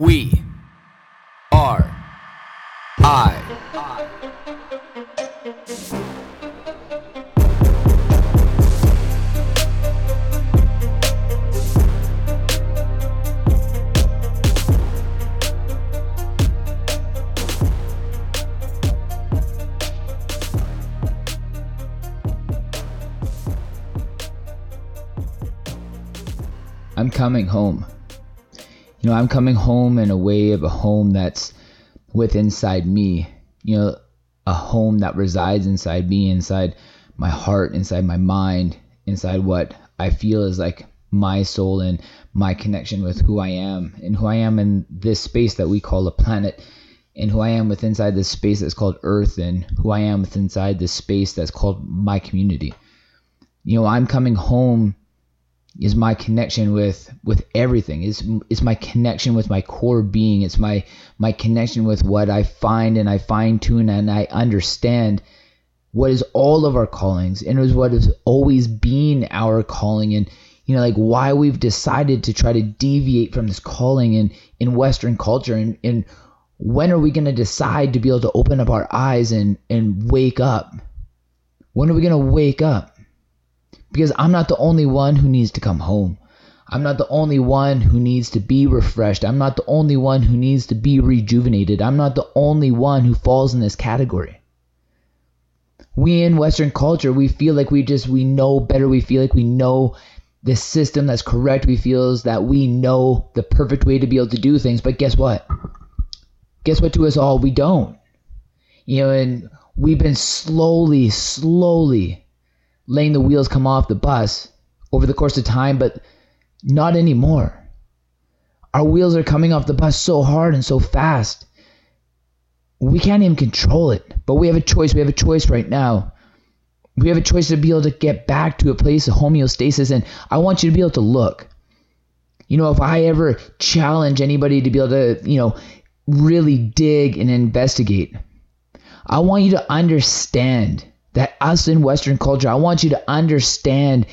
We are I. I'm coming home. You know, I'm coming home in a way of a home that's with inside me. You know, a home that resides inside me, inside my heart, inside my mind, inside what I feel is like my soul and my connection with who I am and who I am in this space that we call a planet and who I am with inside this space that's called Earth and who I am with inside this space that's called my community. You know, I'm coming home is my connection with with everything. Is is my connection with my core being. It's my my connection with what i find and i fine tune and i understand what is all of our callings and is what has always been our calling. And you know like why we've decided to try to deviate from this calling in in western culture and and when are we going to decide to be able to open up our eyes and and wake up? When are we going to wake up because I'm not the only one who needs to come home. I'm not the only one who needs to be refreshed. I'm not the only one who needs to be rejuvenated. I'm not the only one who falls in this category. We in Western culture, we feel like we just we know better. We feel like we know the system that's correct. We feel that we know the perfect way to be able to do things. But guess what? Guess what to us all? We don't. You know, and we've been slowly, slowly letting the wheels come off the bus over the course of time, but not anymore. Our wheels are coming off the bus so hard and so fast. We can't even control it, but we have a choice. We have a choice right now. We have a choice to be able to get back to a place of homeostasis, and I want you to be able to look. You know, if I ever challenge anybody to be able to, you know, really dig and investigate, I want you to understand that us in Western culture, I want you to understand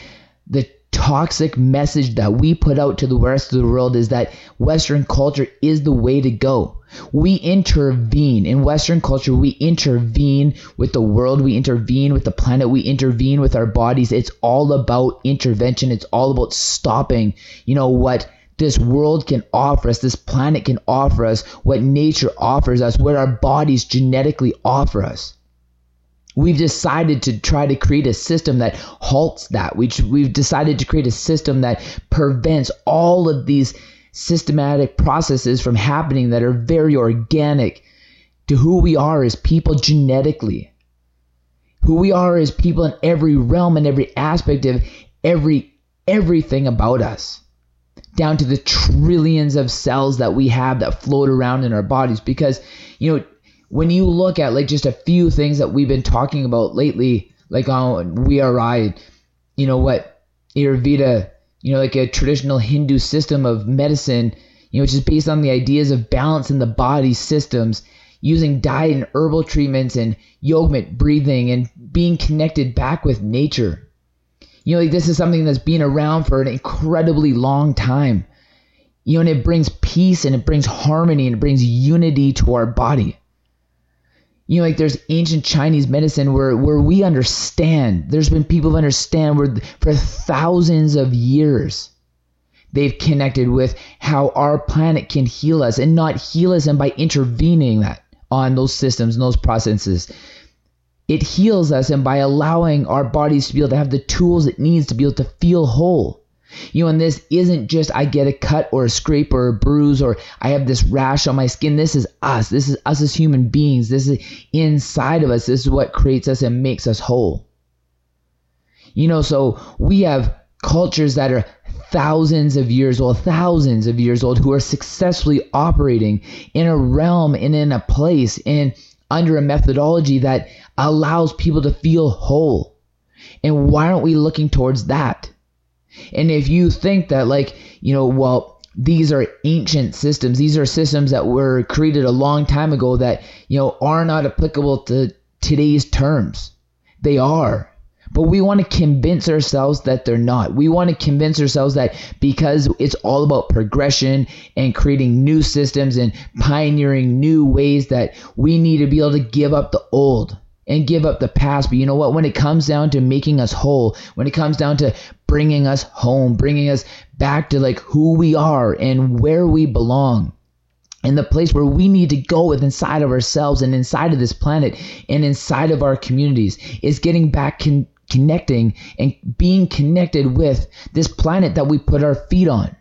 the toxic message that we put out to the rest of the world is that Western culture is the way to go. We intervene in Western culture, we intervene with the world, we intervene with the planet, we intervene with our bodies. It's all about intervention, it's all about stopping, you know, what this world can offer us, this planet can offer us, what nature offers us, what our bodies genetically offer us. We've decided to try to create a system that halts that. We, we've decided to create a system that prevents all of these systematic processes from happening that are very organic to who we are as people genetically. Who we are as people in every realm and every aspect of every everything about us. Down to the trillions of cells that we have that float around in our bodies because you know when you look at like just a few things that we've been talking about lately, like on We Are I, you know what, Ayurveda, you know, like a traditional Hindu system of medicine, you know, which is based on the ideas of balance in the body systems, using diet and herbal treatments and yoga, breathing, and being connected back with nature. You know, like this is something that's been around for an incredibly long time. You know, and it brings peace and it brings harmony and it brings unity to our body you know like there's ancient chinese medicine where where we understand. There's been people who understand where for thousands of years they've connected with how our planet can heal us and not heal us and by intervening that on those systems and those processes. It heals us and by allowing our bodies to be able to have the tools it needs to be able to feel whole you know, and this isn't just I get a cut or a scrape or a bruise or I have this rash on my skin. This is us. This is us as human beings. This is inside of us. This is what creates us and makes us whole. You know, so we have cultures that are thousands of years old, thousands of years old, who are successfully operating in a realm and in a place and under a methodology that allows people to feel whole. And why aren't we looking towards that? And if you think that, like, you know, well, these are ancient systems, these are systems that were created a long time ago that, you know, are not applicable to today's terms. They are. But we want to convince ourselves that they're not. We want to convince ourselves that because it's all about progression and creating new systems and pioneering new ways that we need to be able to give up the old and give up the past. But you know what? When it comes down to making us whole, when it comes down to bringing us home, bringing us back to like who we are and where we belong, and the place where we need to go with inside of ourselves and inside of this planet and inside of our communities is getting back con- connecting and being connected with this planet that we put our feet on.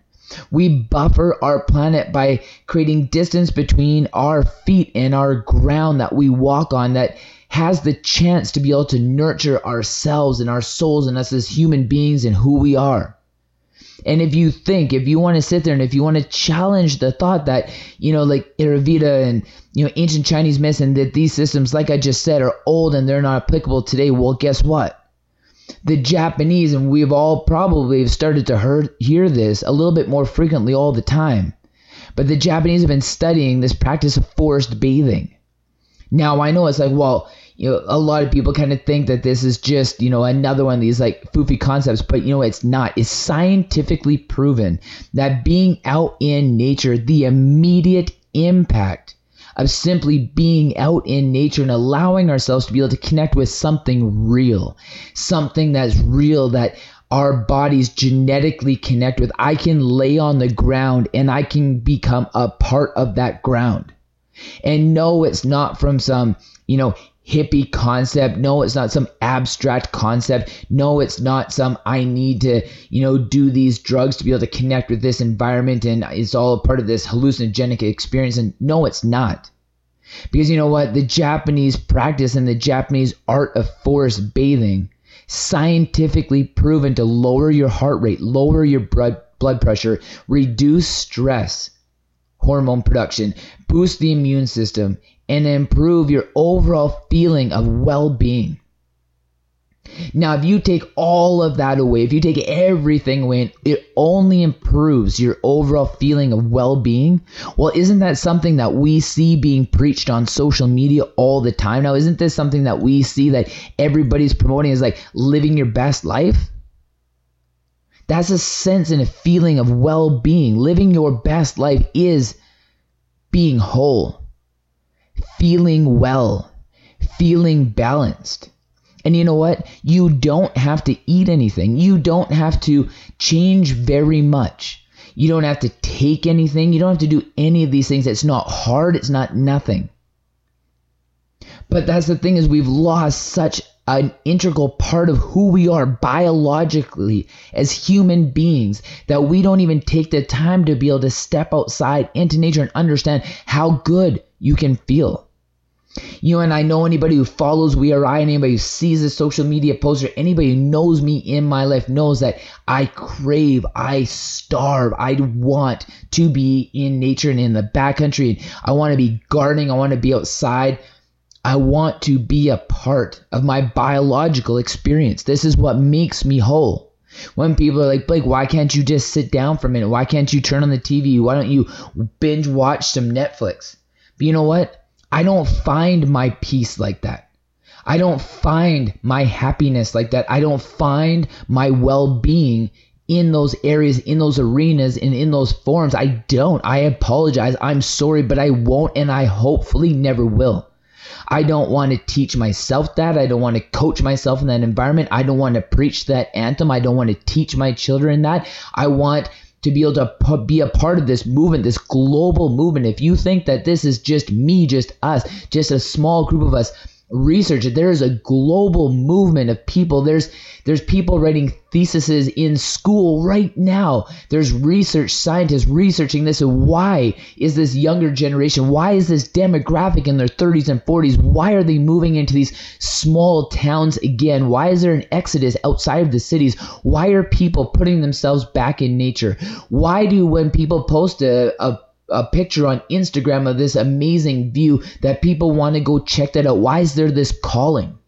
We buffer our planet by creating distance between our feet and our ground that we walk on that has the chance to be able to nurture ourselves and our souls and us as human beings and who we are. And if you think, if you want to sit there and if you want to challenge the thought that, you know, like Ayurveda and, you know, ancient Chinese medicine, that these systems, like I just said, are old and they're not applicable today, well, guess what? The Japanese, and we've all probably started to hear this a little bit more frequently all the time, but the Japanese have been studying this practice of forest bathing. Now, I know it's like, well, you know, a lot of people kind of think that this is just, you know, another one of these like foofy concepts, but you know, it's not. It's scientifically proven that being out in nature, the immediate impact of simply being out in nature and allowing ourselves to be able to connect with something real, something that's real that our bodies genetically connect with. I can lay on the ground and I can become a part of that ground. And no, it's not from some, you know, hippie concept. No, it's not some abstract concept. No, it's not some I need to, you know, do these drugs to be able to connect with this environment and it's all a part of this hallucinogenic experience. And no, it's not. Because you know what? The Japanese practice and the Japanese art of forest bathing scientifically proven to lower your heart rate, lower your blood blood pressure, reduce stress hormone production, boost the immune system, and improve your overall feeling of well being. Now, if you take all of that away, if you take everything away, it only improves your overall feeling of well being. Well, isn't that something that we see being preached on social media all the time? Now, isn't this something that we see that everybody's promoting is like living your best life? That's a sense and a feeling of well being. Living your best life is being whole feeling well, feeling balanced. And you know what? You don't have to eat anything. You don't have to change very much. You don't have to take anything. You don't have to do any of these things. It's not hard. It's not nothing. But that's the thing is we've lost such an integral part of who we are biologically as human beings that we don't even take the time to be able to step outside into nature and understand how good you can feel. You know, and I know anybody who follows We Are I, anybody who sees a social media poster, anybody who knows me in my life knows that I crave, I starve, I want to be in nature and in the backcountry. I want to be gardening, I want to be outside. I want to be a part of my biological experience. This is what makes me whole. When people are like, Blake, why can't you just sit down for a minute? Why can't you turn on the TV? Why don't you binge watch some Netflix? But you know what? I don't find my peace like that. I don't find my happiness like that. I don't find my well being in those areas, in those arenas, and in those forums. I don't. I apologize. I'm sorry, but I won't, and I hopefully never will. I don't want to teach myself that. I don't want to coach myself in that environment. I don't want to preach that anthem. I don't want to teach my children that. I want to be able to be a part of this movement, this global movement. If you think that this is just me, just us, just a small group of us, research it. There is a global movement of people. There's there's people writing theses in school right now. There's research scientists researching this. why is this younger generation? Why is this demographic in their 30s and 40s? Why are they moving into these small towns again? Why is there an exodus outside of the cities? Why are people putting themselves back in nature? Why do when people post a, a a picture on Instagram of this amazing view that people want to go check that out. Why is there this calling?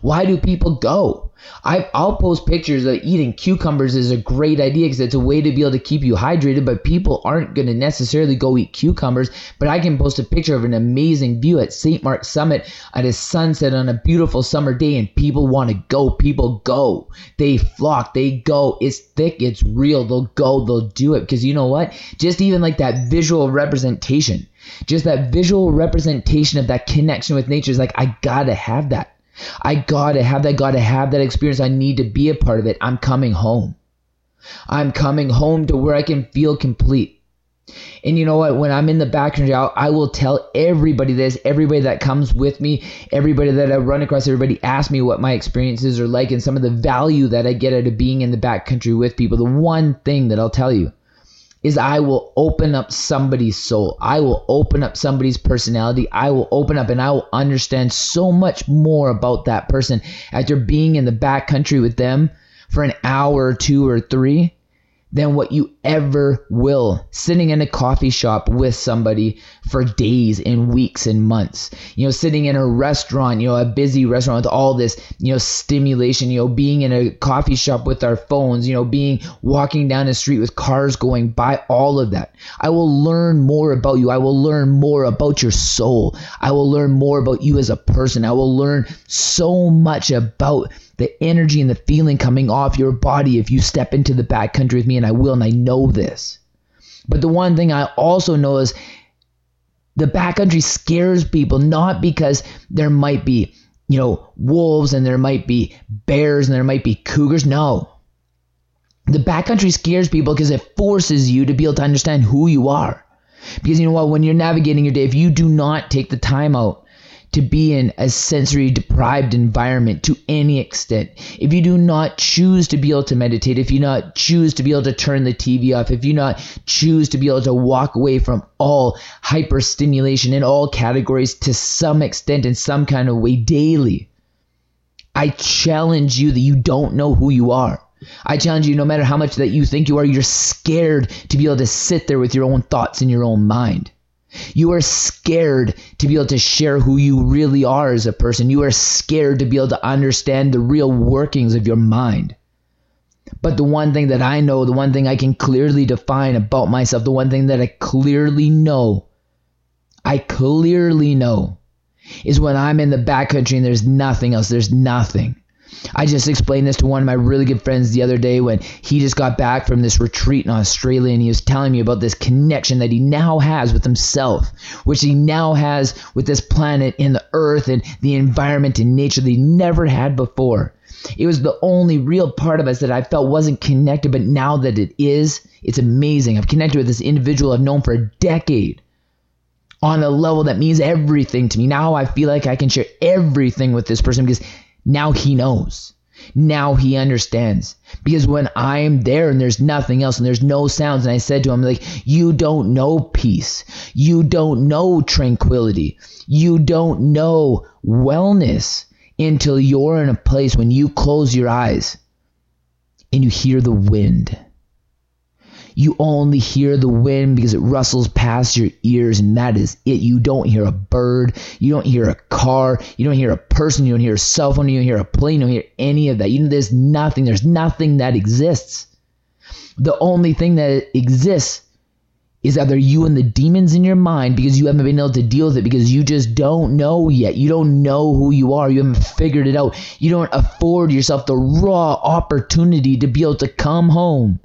Why do people go? I, I'll post pictures of eating cucumbers is a great idea because it's a way to be able to keep you hydrated, but people aren't going to necessarily go eat cucumbers. But I can post a picture of an amazing view at St. Mark's Summit at a sunset on a beautiful summer day, and people want to go. People go. They flock. They go. It's thick. It's real. They'll go. They'll do it because you know what? Just even like that visual representation, just that visual representation of that connection with nature is like, I gotta have that. I gotta have that, gotta have that experience. I need to be a part of it. I'm coming home. I'm coming home to where I can feel complete. And you know what? When I'm in the background, I will tell everybody this, everybody that comes with me, everybody that I run across, everybody ask me what my experiences are like and some of the value that I get out of being in the backcountry with people. The one thing that I'll tell you is I will open up somebody's soul. I will open up somebody's personality. I will open up and I will understand so much more about that person after being in the back country with them for an hour or two or three than what you ever will. Sitting in a coffee shop with somebody for days and weeks and months. You know sitting in a restaurant you know a busy restaurant with all this you know stimulation you know being in a coffee shop with our phones you know being walking down the street with cars going by all of that. I will learn more about you. I will learn more about your soul. I will learn more about you as a person. I will learn so much about the energy and the feeling coming off your body if you step into the backcountry with me, and I will, and I know this. But the one thing I also know is the backcountry scares people not because there might be, you know, wolves and there might be bears and there might be cougars. No. The backcountry scares people because it forces you to be able to understand who you are. Because you know what, when you're navigating your day, if you do not take the time out to be in a sensory deprived environment to any extent. If you do not choose to be able to meditate, if you not choose to be able to turn the TV off, if you not choose to be able to walk away from all hyperstimulation in all categories to some extent in some kind of way daily, I challenge you that you don't know who you are. I challenge you, no matter how much that you think you are, you're scared to be able to sit there with your own thoughts in your own mind. You are scared to be able to share who you really are as a person. You are scared to be able to understand the real workings of your mind. But the one thing that I know, the one thing I can clearly define about myself, the one thing that I clearly know, I clearly know, is when I'm in the backcountry and there's nothing else, there's nothing. I just explained this to one of my really good friends the other day when he just got back from this retreat in Australia and he was telling me about this connection that he now has with himself, which he now has with this planet and the earth and the environment and nature that he never had before. It was the only real part of us that I felt wasn't connected, but now that it is, it's amazing. I've connected with this individual I've known for a decade on a level that means everything to me. Now I feel like I can share everything with this person because now he knows. Now he understands. Because when I'm there and there's nothing else and there's no sounds, and I said to him, like, you don't know peace. You don't know tranquility. You don't know wellness until you're in a place when you close your eyes and you hear the wind you only hear the wind because it rustles past your ears, and that is it. You don't hear a bird, you don't hear a car, you don't hear a person, you don't hear a cell phone, you don't hear a plane, you don't hear any of that. You know, there's nothing, there's nothing that exists. The only thing that exists is either you and the demons in your mind because you haven't been able to deal with it because you just don't know yet. You don't know who you are. You haven't figured it out. You don't afford yourself the raw opportunity to be able to come home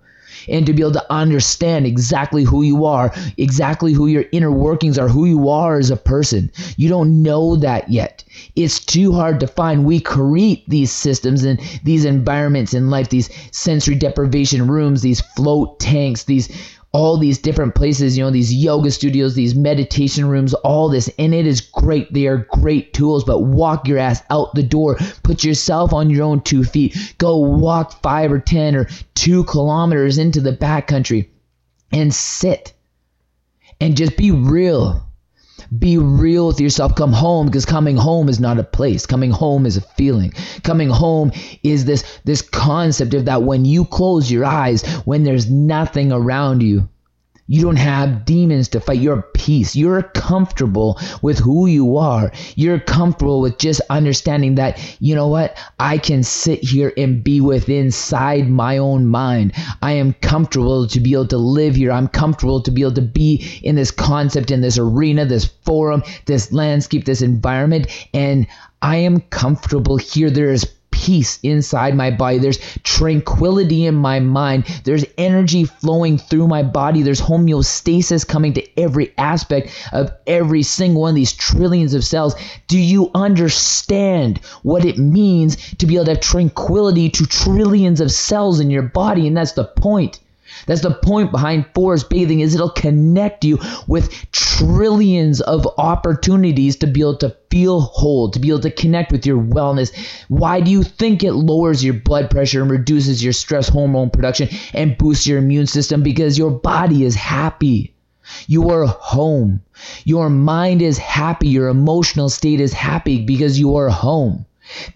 and to be able to understand exactly who you are, exactly who your inner workings are, who you are as a person. You don't know that yet. It's too hard to find. We create these systems and these environments in life, these sensory deprivation rooms, these float tanks, these all these different places, you know, these yoga studios, these meditation rooms, all this. And it is great. They are great tools, but walk your ass out the door. Put yourself on your own two feet. Go walk five or 10 or two kilometers into the backcountry and sit and just be real. Be real with yourself. Come home because coming home is not a place. Coming home is a feeling. Coming home is this this concept of that when you close your eyes, when there's nothing around you, You don't have demons to fight. You're peace. You're comfortable with who you are. You're comfortable with just understanding that, you know what? I can sit here and be with inside my own mind. I am comfortable to be able to live here. I'm comfortable to be able to be in this concept, in this arena, this forum, this landscape, this environment. And I am comfortable here. There is peace inside my body. There's tranquility in my mind. There's energy flowing through my body. There's homeostasis coming to every aspect of every single one of these trillions of cells. Do you understand what it means to be able to have tranquility to trillions of cells in your body? And that's the point. That's the point behind forest bathing is it'll connect you with trillions of opportunities to be able to feel whole, to be able to connect with your wellness. Why do you think it lowers your blood pressure and reduces your stress hormone production and boosts your immune system? Because your body is happy. You are home. Your mind is happy. Your emotional state is happy because you are home.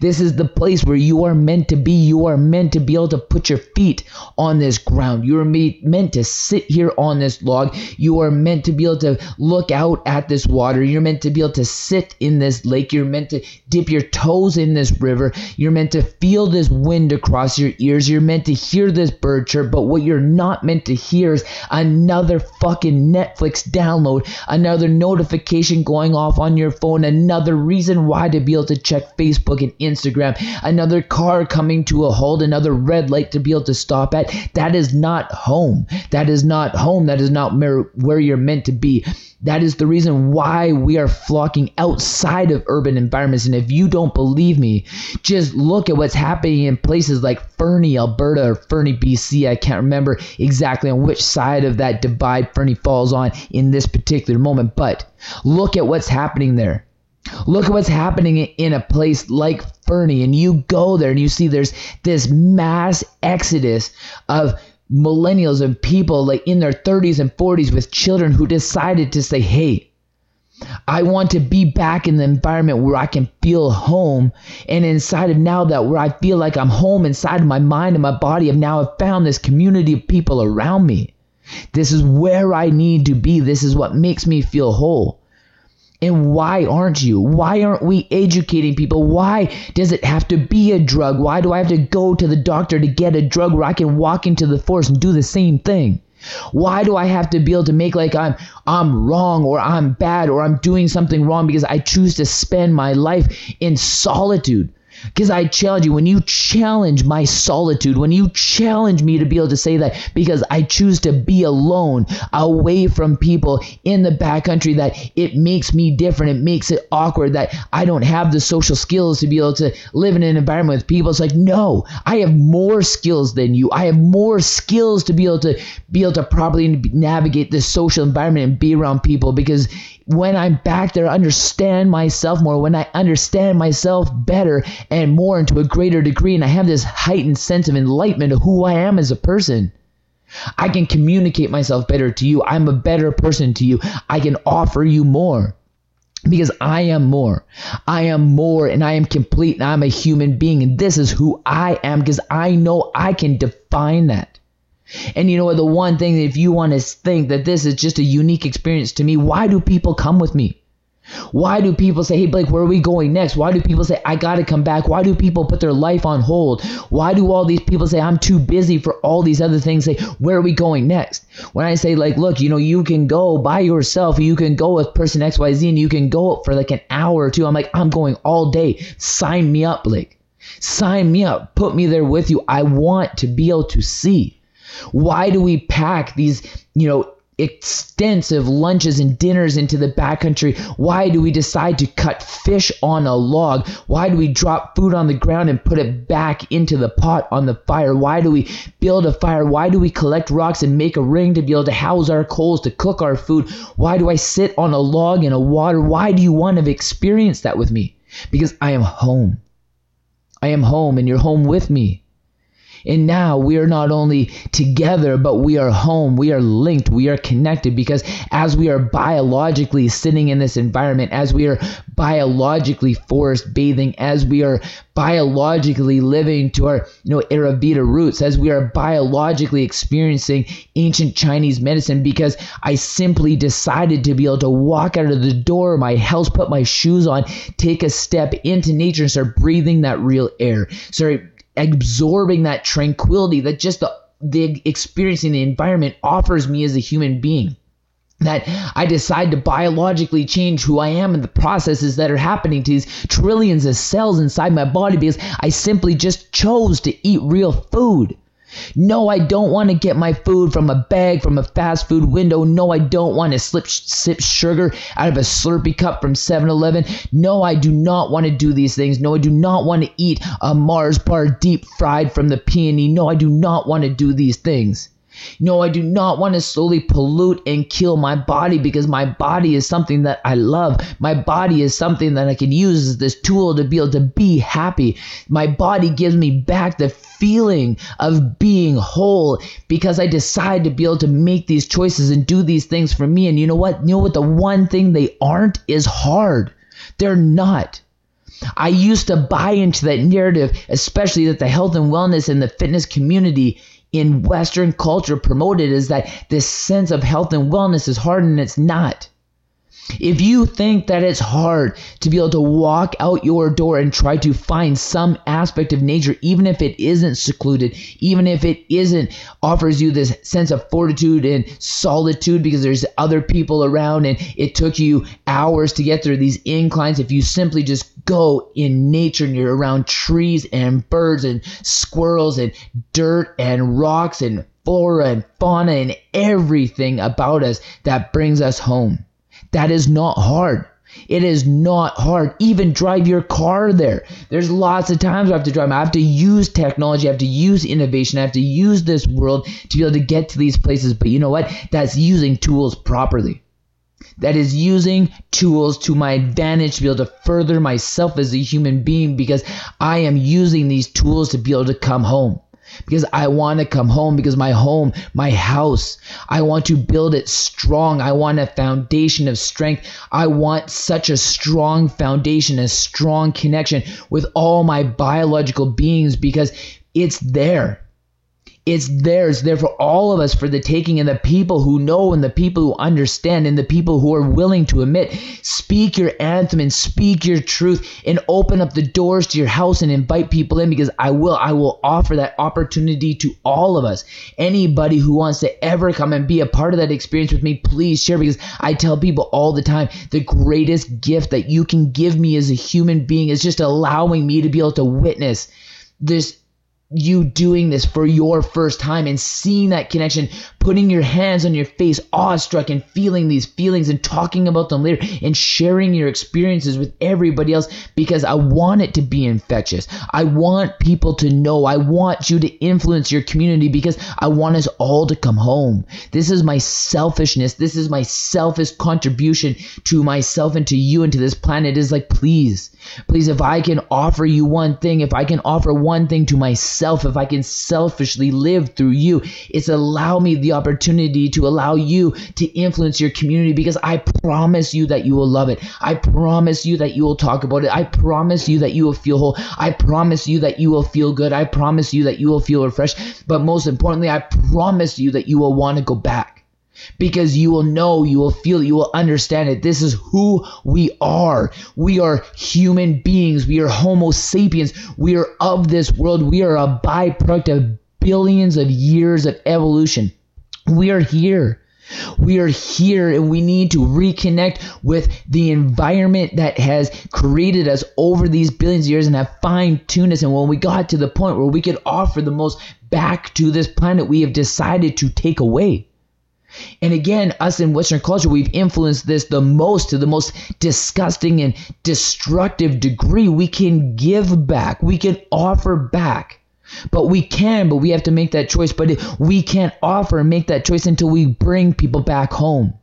This is the place where you are meant to be. You are meant to be able to put your feet on this ground. You are meant to sit here on this log. You are meant to be able to look out at this water. You're meant to be able to sit in this lake. You're meant to dip your toes in this river. You're meant to feel this wind across your ears. You're meant to hear this bird chirp. But what you're not meant to hear is another fucking Netflix download, another notification going off on your phone, another reason why to be able to check Facebook and Instagram, another car coming to a halt, another red light to be able to stop at. That is not home. That is not home. That is not where you're meant to be. That is the reason why we are flocking outside of urban environments. And if you don't believe me, just look at what's happening in places like Fernie, Alberta, or Fernie, BC. I can't remember exactly on which side of that divide Fernie falls on in this particular moment, but look at what's happening there. Look at what's happening in a place like Fernie, and you go there and you see there's this mass exodus of millennials and people like in their 30s and 40s with children who decided to say, hey, I want to be back in the environment where I can feel home. And inside of now that where I feel like I'm home inside of my mind and my body, I've now found this community of people around me. This is where I need to be. This is what makes me feel whole. And why aren't you? Why aren't we educating people? Why does it have to be a drug? Why do I have to go to the doctor to get a drug where I can walk into the forest and do the same thing? Why do I have to be able to make like I'm I'm wrong or I'm bad or I'm doing something wrong because I choose to spend my life in solitude? Because I challenge you, when you challenge my solitude, when you challenge me to be able to say that because I choose to be alone, away from people in the backcountry, that it makes me different. It makes it awkward that I don't have the social skills to be able to live in an environment with people. It's like, no, I have more skills than you. I have more skills to be able to be able to properly navigate this social environment and be around people because when I'm back there, understand myself more, when I understand myself better and more into a greater degree, and I have this heightened sense of enlightenment of who I am as a person. I can communicate myself better to you. I'm a better person to you. I can offer you more because I am more. I am more and I am complete and I'm a human being and this is who I am because I know I can define that. And you know what? The one thing that if you want to think that this is just a unique experience to me, why do people come with me? Why do people say, hey, Blake, where are we going next? Why do people say, I got to come back? Why do people put their life on hold? Why do all these people say, I'm too busy for all these other things? Say, where are we going next? When I say, like, look, you know, you can go by yourself, you can go with person XYZ, and you can go for like an hour or two. I'm like, I'm going all day. Sign me up, Blake. Sign me up. Put me there with you. I want to be able to see. Why do we pack these, you know, extensive lunches and dinners into the backcountry? Why do we decide to cut fish on a log? Why do we drop food on the ground and put it back into the pot on the fire? Why do we build a fire? Why do we collect rocks and make a ring to be able to house our coals to cook our food? Why do I sit on a log in a water? Why do you want to experience that with me? Because I am home. I am home and you're home with me. And now we are not only together, but we are home. We are linked. We are connected because as we are biologically sitting in this environment, as we are biologically forest bathing, as we are biologically living to our you know Ayurveda roots, as we are biologically experiencing ancient Chinese medicine, because I simply decided to be able to walk out of the door my house, put my shoes on, take a step into nature, and start breathing that real air. Start absorbing that tranquility that just the the experiencing the environment offers me as a human being that I decide to biologically change who I am and the processes that are happening to these trillions of cells inside my body because I simply just chose to eat real food. No, I don't want to get my food from a bag from a fast food window. No, I don't want to slip, sip sugar out of a Slurpee cup from 7 Eleven. No, I do not want to do these things. No, I do not want to eat a Mars bar deep fried from the PNE. No, I do not want to do these things. No, I do not want to slowly pollute and kill my body because my body is something that I love. My body is something that I can use as this tool to be able to be happy. My body gives me back the feeling of being whole because I decide to be able to make these choices and do these things for me. And you know what? You know what? The one thing they aren't is hard. They're not. I used to buy into that narrative, especially that the health and wellness and the fitness community in Western culture promoted is that this sense of health and wellness is hard and it's not. If you think that it's hard to be able to walk out your door and try to find some aspect of nature, even if it isn't secluded, even if it isn't offers you this sense of fortitude and solitude because there's other people around and it took you hours to get through these inclines, if you simply just go in nature and you're around trees and birds and squirrels and dirt and rocks and flora and fauna and everything about us that brings us home. That is not hard. It is not hard. Even drive your car there. There's lots of times I have to drive. I have to use technology. I have to use innovation. I have to use this world to be able to get to these places. But you know what? That's using tools properly. That is using tools to my advantage to be able to further myself as a human being because I am using these tools to be able to come home because I want to come home because my home, my house, I want to build it strong. I want a foundation of strength. I want such a strong foundation, a strong connection with all my biological beings because it's there. It's there. It's there for all of us for the taking, and the people who know, and the people who understand, and the people who are willing to admit. Speak your anthem and speak your truth, and open up the doors to your house and invite people in because I will. I will offer that opportunity to all of us. Anybody who wants to ever come and be a part of that experience with me, please share because I tell people all the time the greatest gift that you can give me as a human being is just allowing me to be able to witness this you doing this for your first time and seeing that connection, putting your hands on your face, awestruck, and feeling these feelings and talking about them later and sharing your experiences with everybody else because I want it to be infectious. I want people to know. I want you to influence your community because I want us all to come home. This is my selfishness. This is my selfish contribution to myself and to you and to this planet. It is like, please, please, if I can offer you one thing, if I can offer one thing to myself, myself, if I can selfishly live through you, it's allow me the opportunity to allow you to influence your community because I promise you that you will love it. I promise you that you will talk about it. I promise you that you will feel whole. I promise you that you will feel good. I promise you that you will feel refreshed. But most importantly, I promise you that you will want to go back because you will know, you will feel, you will understand it. This is who we are. We are human beings. We are Homo sapiens. We are of this world. We are a byproduct of billions of years of evolution. We are here. We are here and we need to reconnect with the environment that has created us over these billions of years and have fine tuned us. And when we got to the point where we could offer the most back to this planet, we have decided to take away. And again, us in Western culture, we've influenced this the most to the most disgusting and destructive degree. We can give back, we can offer back. But we can, but we have to make that choice. But we can't offer and make that choice until we bring people back home.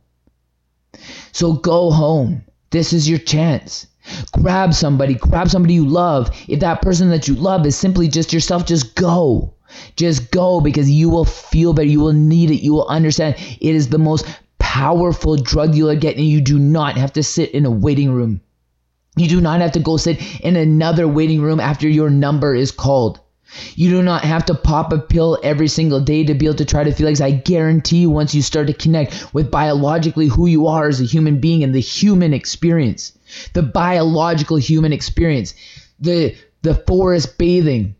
So go home. This is your chance. Grab somebody, grab somebody you love. If that person that you love is simply just yourself, just go. Just go because you will feel better. You will need it. You will understand it is the most powerful drug you'll get, and you do not have to sit in a waiting room. You do not have to go sit in another waiting room after your number is called. You do not have to pop a pill every single day to be able to try to feel like I guarantee you once you start to connect with biologically who you are as a human being and the human experience, the biological human experience, the the forest bathing,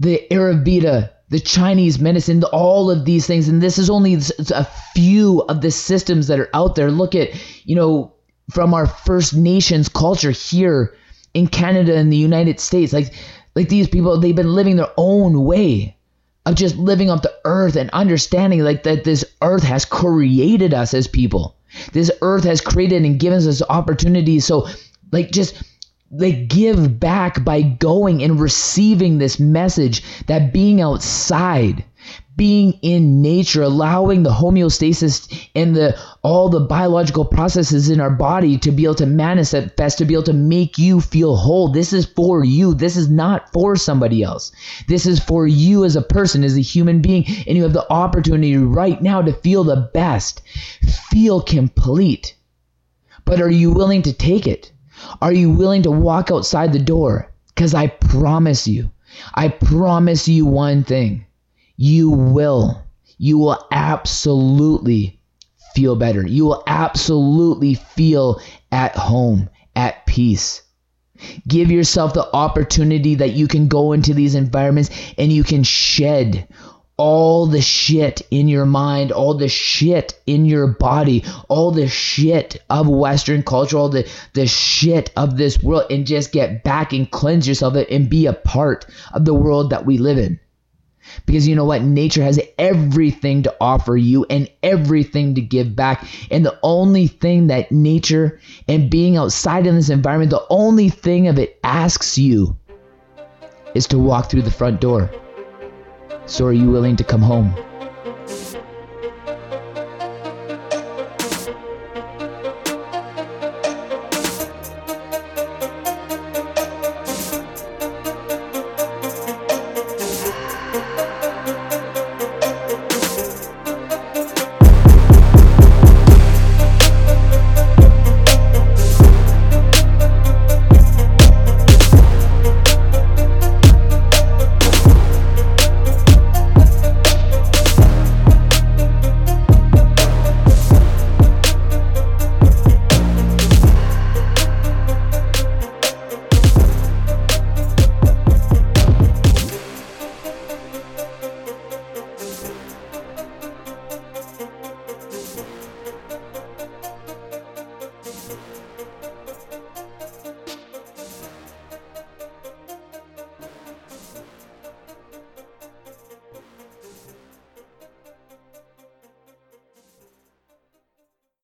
the Ayurveda, the Chinese medicine, all of these things. And this is only a few of the systems that are out there. Look at, you know, from our First Nations culture here in Canada and the United States. Like like these people, they've been living their own way of just living off the earth and understanding like that this earth has created us as people. This earth has created and given us opportunities. So like just like give back by going and receiving this message that being outside being in nature, allowing the homeostasis and the all the biological processes in our body to be able to manifest, to be able to make you feel whole. This is for you. This is not for somebody else. This is for you as a person, as a human being, and you have the opportunity right now to feel the best, feel complete. But are you willing to take it? Are you willing to walk outside the door? Because I promise you, I promise you one thing you will. You will absolutely feel better. You will absolutely feel at home, at peace. Give yourself the opportunity that you can go into these environments and you can shed all the shit in your mind, all the shit in your body, all the shit of Western culture, all the, the shit of this world, and just get back and cleanse yourself and be a part of the world that we live in. Because you know what? Nature has everything to offer you and everything to give back. And the only thing that nature and being outside in this environment, the only thing of it asks you is to walk through the front door. So are you willing to come home?